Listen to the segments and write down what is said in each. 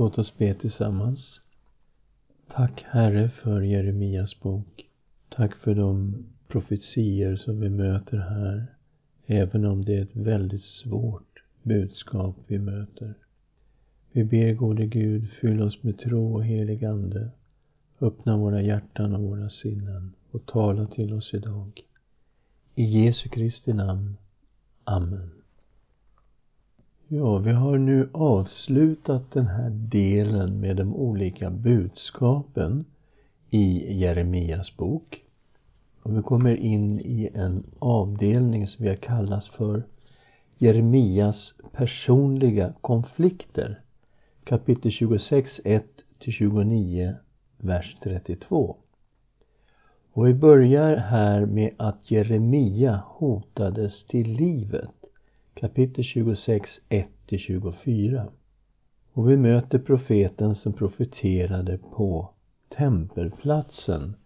Låt oss be tillsammans. Tack Herre för Jeremias bok. Tack för de profetier som vi möter här. Även om det är ett väldigt svårt budskap vi möter. Vi ber gode Gud, fyll oss med tro och helig Ande. Öppna våra hjärtan och våra sinnen och tala till oss idag. I Jesu Kristi namn. Amen. Ja, vi har nu avslutat den här delen med de olika budskapen i Jeremias bok. Och vi kommer in i en avdelning som vi har kallat för Jeremias personliga konflikter. Kapitel 26, 1 29, vers 32. Och vi börjar här med att Jeremia hotades till livet. Kapitel 26, 1-24. Och vi möter profeten som profeterade på tempelplatsen.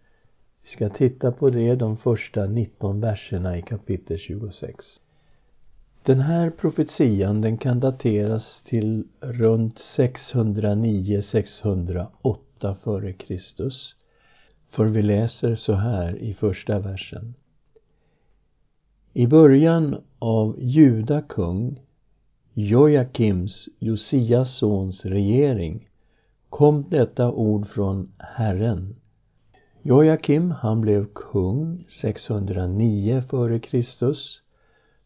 Vi ska titta på det de första 19 verserna i kapitel 26. Den här profetian den kan dateras till runt 609-608 före Kristus. För vi läser så här i första versen. I början av Juda kung Jojakims, Josias sons regering kom detta ord från Herren. Jojakim, han blev kung 609 f.Kr.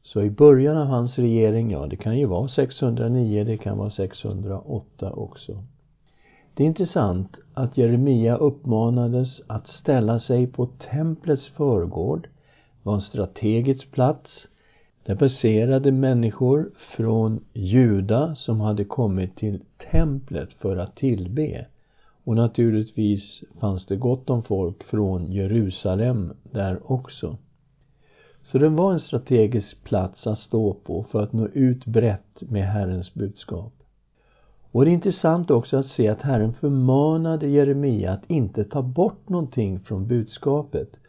Så i början av hans regering, ja det kan ju vara 609, det kan vara 608 också. Det är intressant att Jeremia uppmanades att ställa sig på templets förgård var en strategisk plats. Där passerade människor från Juda som hade kommit till templet för att tillbe. Och naturligtvis fanns det gott om folk från Jerusalem där också. Så det var en strategisk plats att stå på för att nå ut brett med Herrens budskap. Och det är intressant också att se att Herren förmanade Jeremia att inte ta bort någonting från budskapet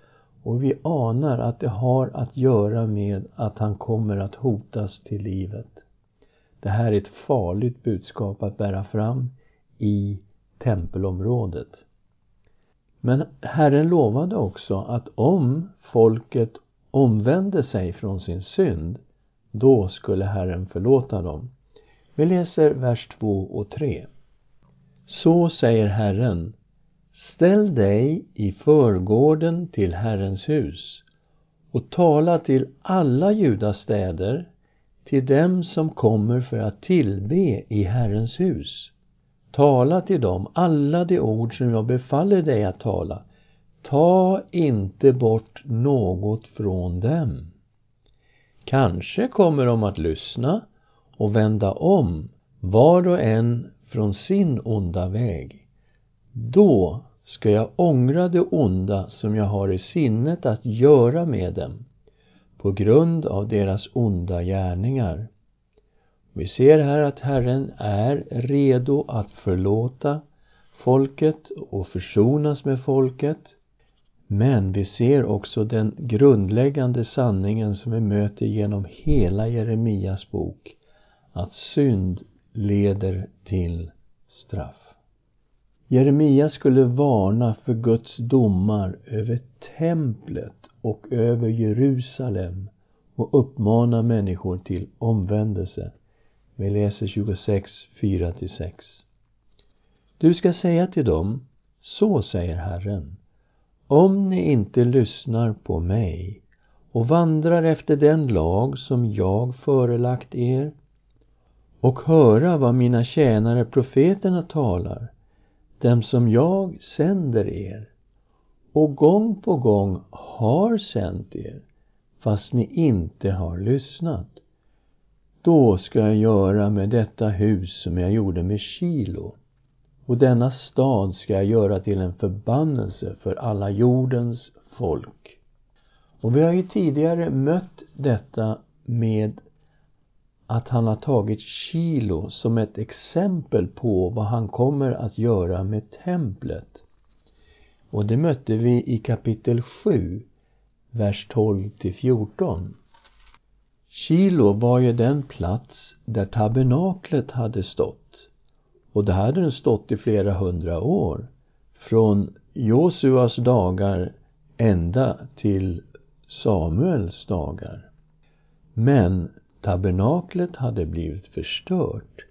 och vi anar att det har att göra med att han kommer att hotas till livet. Det här är ett farligt budskap att bära fram i tempelområdet. Men Herren lovade också att om folket omvände sig från sin synd, då skulle Herren förlåta dem. Vi läser vers 2 och 3. Så säger Herren, Ställ dig i förgården till Herrens hus och tala till alla Judas städer, till dem som kommer för att tillbe i Herrens hus. Tala till dem alla de ord som jag befaller dig att tala. Ta inte bort något från dem. Kanske kommer de att lyssna och vända om, var och en från sin onda väg. Då ska jag ångra det onda som jag har i sinnet att göra med dem på grund av deras onda gärningar. Vi ser här att Herren är redo att förlåta folket och försonas med folket. Men vi ser också den grundläggande sanningen som vi möter genom hela Jeremias bok, att synd leder till straff. Jeremia skulle varna för Guds domar över templet och över Jerusalem och uppmana människor till omvändelse. Vi läser 26, 4-6. Du ska säga till dem, så säger Herren, om ni inte lyssnar på mig och vandrar efter den lag som jag förelagt er och höra vad mina tjänare profeterna talar dem som jag sänder er och gång på gång har sänt er fast ni inte har lyssnat. Då ska jag göra med detta hus som jag gjorde med Kilo och denna stad ska jag göra till en förbannelse för alla jordens folk. Och vi har ju tidigare mött detta med att han har tagit Kilo som ett exempel på vad han kommer att göra med templet. Och det mötte vi i kapitel 7, vers 12 till 14. Kilo var ju den plats där tabernaklet hade stått. Och det hade den stått i flera hundra år. Från Josuas dagar ända till Samuels dagar. Men tabernaklet hade blivit förstört.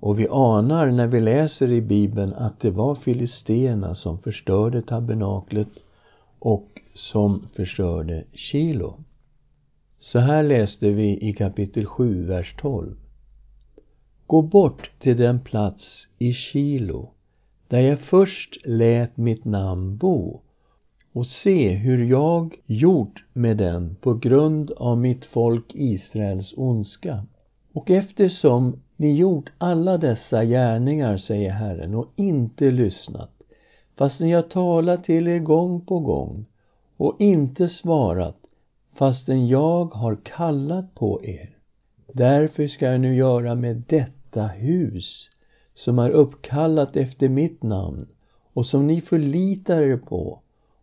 Och vi anar när vi läser i Bibeln att det var filisterna som förstörde tabernaklet och som förstörde Kilo. Så här läste vi i kapitel 7, vers 12. Gå bort till den plats i Kilo där jag först lät mitt namn bo och se hur jag gjort med den på grund av mitt folk Israels ondska. Och eftersom ni gjort alla dessa gärningar, säger Herren, och inte lyssnat, fastän jag talat till er gång på gång och inte svarat, fastän jag har kallat på er. Därför ska jag nu göra med detta hus, som är uppkallat efter mitt namn och som ni förlitar er på,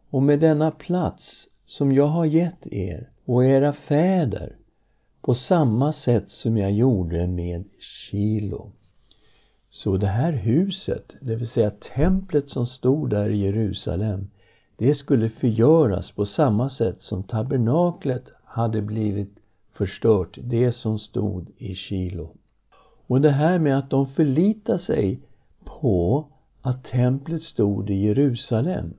och med denna plats som jag har gett er och era fäder på samma sätt som jag gjorde med Kilo. Så det här huset, det vill säga templet som stod där i Jerusalem, det skulle förgöras på samma sätt som tabernaklet hade blivit förstört, det som stod i Kilo. Och det här med att de förlitar sig på att templet stod i Jerusalem.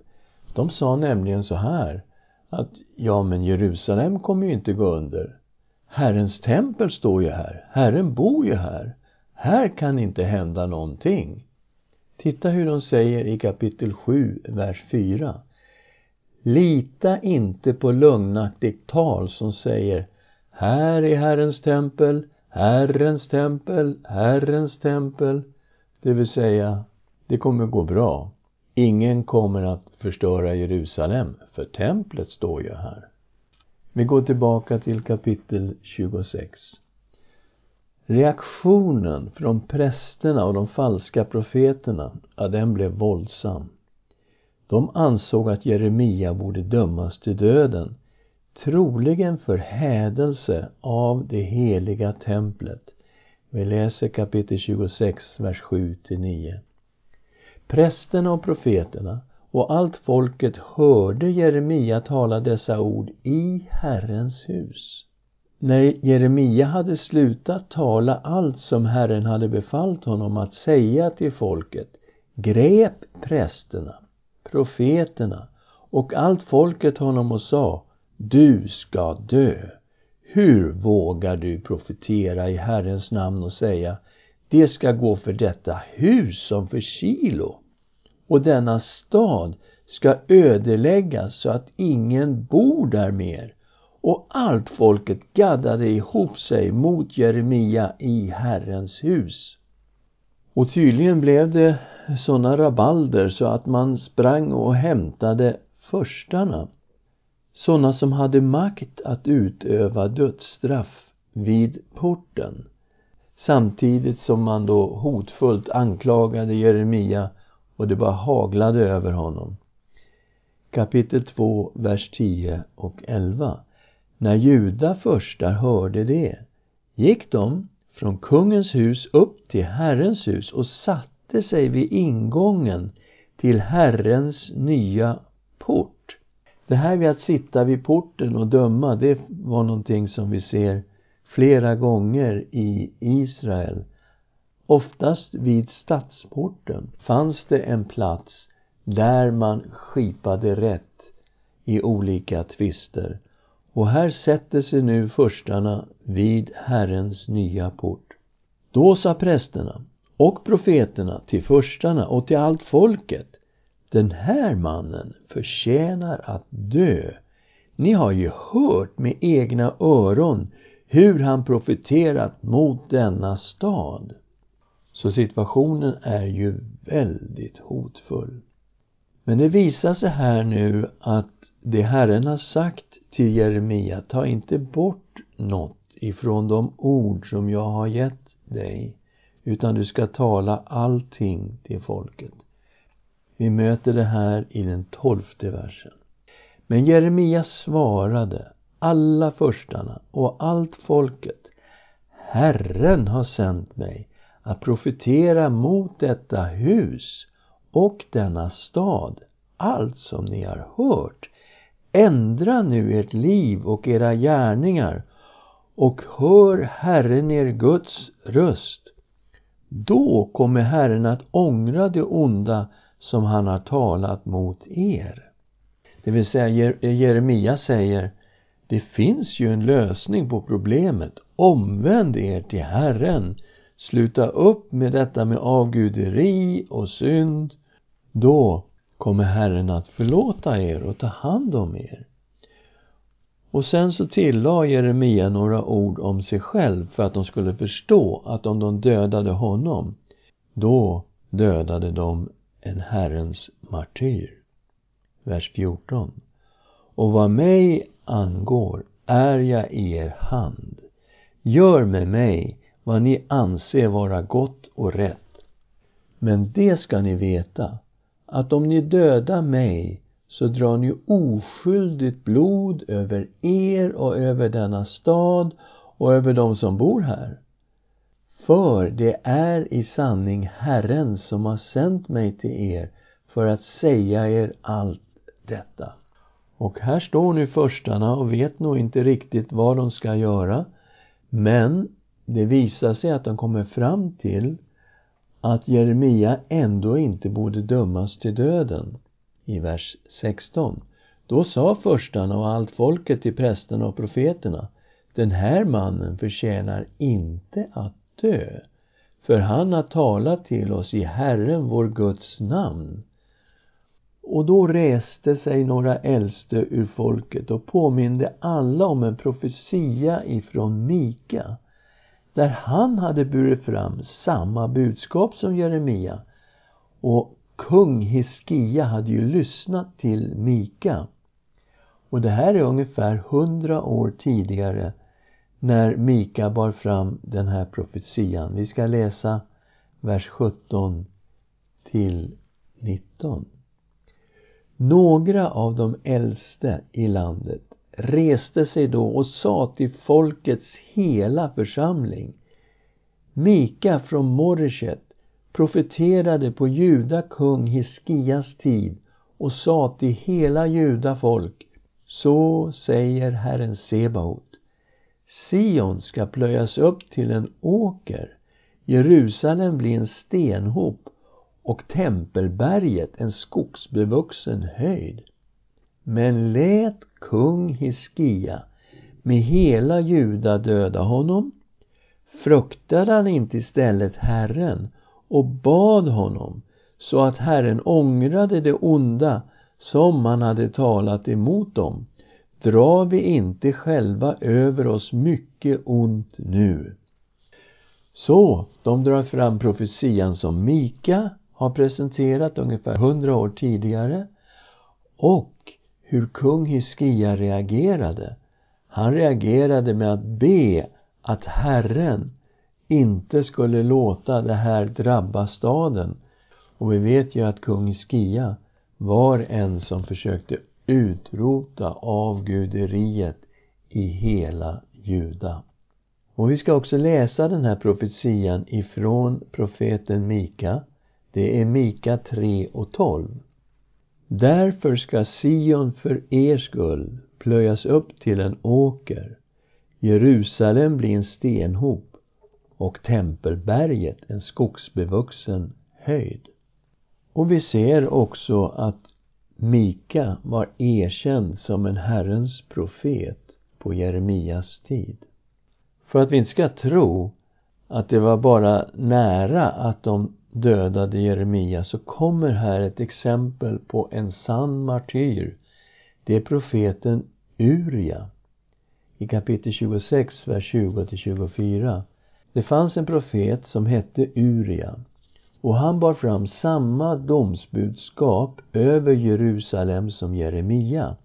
De sa nämligen så här att ja, men Jerusalem kommer ju inte gå under. Herrens tempel står ju här. Herren bor ju här. Här kan inte hända någonting. Titta hur de säger i kapitel 7, vers 4. Lita inte på lögnaktigt tal som säger Här är Herrens tempel, Herrens tempel, Herrens tempel. Det vill säga, det kommer gå bra. Ingen kommer att förstöra Jerusalem, för templet står ju här. Vi går tillbaka till kapitel 26. Reaktionen från prästerna och de falska profeterna, ja, den blev våldsam. De ansåg att Jeremia borde dömas till döden, troligen för hädelse av det heliga templet. Vi läser kapitel 26, vers 7-9. Prästerna och profeterna och allt folket hörde Jeremia tala dessa ord i Herrens hus. När Jeremia hade slutat tala allt som Herren hade befallt honom att säga till folket grep prästerna, profeterna och allt folket honom och sa Du ska dö. Hur vågar du profetera i Herrens namn och säga det ska gå för detta hus som för kilo? och denna stad ska ödeläggas så att ingen bor där mer. Och allt folket gaddade ihop sig mot Jeremia i Herrens hus. Och tydligen blev det sådana rabalder så att man sprang och hämtade förstarna. Sådana som hade makt att utöva dödsstraff vid porten. Samtidigt som man då hotfullt anklagade Jeremia och det bara haglade över honom. Kapitel 2, vers 10 och 11. När Juda förstar hörde det gick de från kungens hus upp till Herrens hus och satte sig vid ingången till Herrens nya port. Det här med att sitta vid porten och döma, det var någonting som vi ser flera gånger i Israel Oftast vid stadsporten fanns det en plats där man skipade rätt i olika tvister. Och här sätter sig nu förstarna vid Herrens nya port. Då sa prästerna och profeterna till förstarna och till allt folket Den här mannen förtjänar att dö. Ni har ju hört med egna öron hur han profeterat mot denna stad. Så situationen är ju väldigt hotfull. Men det visar sig här nu att det Herren har sagt till Jeremia, ta inte bort något ifrån de ord som jag har gett dig, utan du ska tala allting till folket. Vi möter det här i den tolfte versen. Men Jeremia svarade alla förstarna och allt folket Herren har sänt mig att profetera mot detta hus och denna stad, allt som ni har hört. Ändra nu ert liv och era gärningar och hör Herren er Guds röst. Då kommer Herren att ångra det onda som han har talat mot er. Det vill säga Jeremia säger det finns ju en lösning på problemet. Omvänd er till Herren. Sluta upp med detta med avguderi och synd. Då kommer Herren att förlåta er och ta hand om er. Och sen så tillade Jeremia några ord om sig själv för att de skulle förstå att om de dödade honom, då dödade de en Herrens martyr. Vers 14. Och vad mig angår är jag i er hand. Gör med mig vad ni anser vara gott och rätt. Men det ska ni veta, att om ni dödar mig så drar ni oskyldigt blod över er och över denna stad och över dem som bor här. För det är i sanning Herren som har sänt mig till er för att säga er allt detta. Och här står nu förstarna och vet nog inte riktigt vad de ska göra. Men det visar sig att de kommer fram till att Jeremia ändå inte borde dömas till döden. I vers 16. Då sa förstarna och allt folket till prästerna och profeterna Den här mannen förtjänar inte att dö, för han har talat till oss i Herren vår Guds namn. Och då reste sig några äldste ur folket och påminde alla om en profetia ifrån Mika där han hade burit fram samma budskap som Jeremia. Och kung Hiskia hade ju lyssnat till Mika. Och det här är ungefär hundra år tidigare när Mika bar fram den här profetian. Vi ska läsa vers 17 till 19. Några av de äldste i landet reste sig då och sa till folkets hela församling. Mika från Moreshet profeterade på Juda kung Hiskias tid och sa till hela Juda folk Så säger Herren Sebaot Sion ska plöjas upp till en åker Jerusalem blir en stenhop och tempelberget en skogsbevuxen höjd. Men lät kung Hiskia med hela Juda döda honom? Fruktade han inte istället Herren och bad honom så att Herren ångrade det onda som han hade talat emot dem? Drar vi inte själva över oss mycket ont nu? Så de drar fram profetian som Mika har presenterat ungefär hundra år tidigare och hur kung Hiskia reagerade. Han reagerade med att be att Herren inte skulle låta det här drabba staden. Och vi vet ju att kung Hiskia var en som försökte utrota avguderiet i hela Juda. Och vi ska också läsa den här profetian ifrån profeten Mika det är Mika 3 och 12. Därför ska Sion för er skull plöjas upp till en åker, Jerusalem blir en stenhop och tempelberget en skogsbevuxen höjd. Och vi ser också att Mika var erkänd som en Herrens profet på Jeremias tid. För att vi inte ska tro att det var bara nära att de dödade Jeremia så kommer här ett exempel på en sann martyr. Det är profeten Uria i kapitel 26, vers 20-24. Det fanns en profet som hette Uria och han bar fram samma domsbudskap över Jerusalem som Jeremia.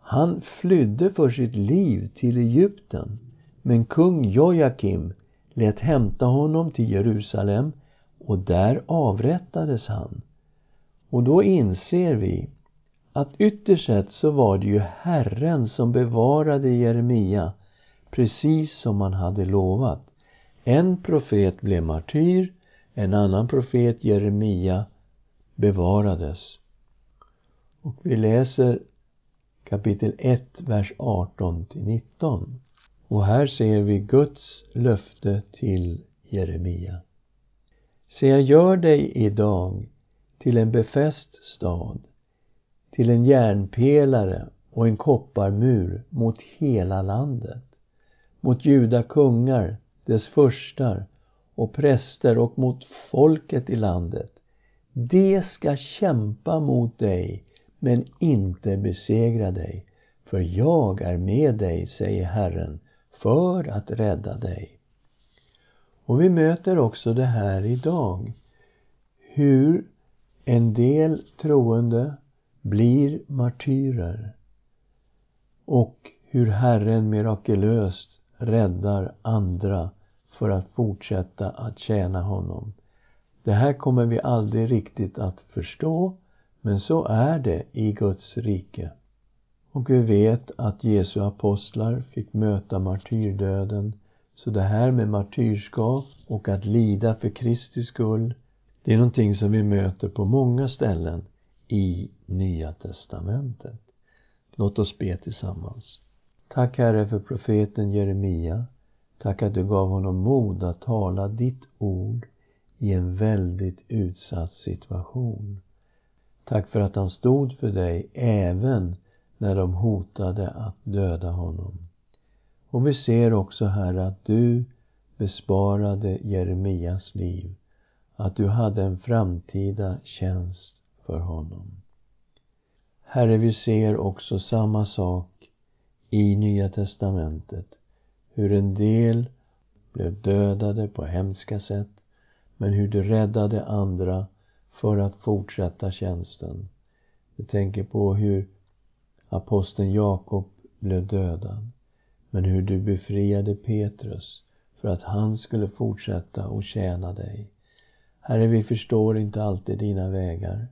Han flydde för sitt liv till Egypten men kung Jojakim lät hämta honom till Jerusalem och där avrättades han. Och då inser vi att ytterst sett så var det ju Herren som bevarade Jeremia precis som han hade lovat. En profet blev martyr, en annan profet, Jeremia, bevarades. Och vi läser kapitel 1, vers 18 till 19. Och här ser vi Guds löfte till Jeremia. Se, jag gör dig idag till en befäst stad, till en järnpelare och en kopparmur mot hela landet, mot juda kungar, dess förstar och präster och mot folket i landet. De ska kämpa mot dig, men inte besegra dig, för jag är med dig, säger Herren, för att rädda dig. Och vi möter också det här idag. Hur en del troende blir martyrer och hur Herren mirakulöst räddar andra för att fortsätta att tjäna honom. Det här kommer vi aldrig riktigt att förstå, men så är det i Guds rike. Och vi vet att Jesu apostlar fick möta martyrdöden. Så det här med martyrskap och att lida för Kristi skull, det är någonting som vi möter på många ställen i Nya Testamentet. Låt oss be tillsammans. Tack Herre för profeten Jeremia. Tack att du gav honom mod att tala ditt ord i en väldigt utsatt situation. Tack för att han stod för dig även när de hotade att döda honom. Och vi ser också, Herre, att du besparade Jeremias liv, att du hade en framtida tjänst för honom. Herre, vi ser också samma sak i Nya Testamentet, hur en del blev dödade på hemska sätt, men hur du räddade andra för att fortsätta tjänsten. Vi tänker på hur aposteln Jakob blev dödad, men hur du befriade Petrus för att han skulle fortsätta och tjäna dig. Herre, vi förstår inte alltid dina vägar,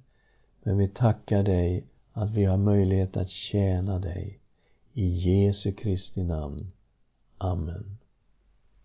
men vi tackar dig att vi har möjlighet att tjäna dig. I Jesu Kristi namn. Amen.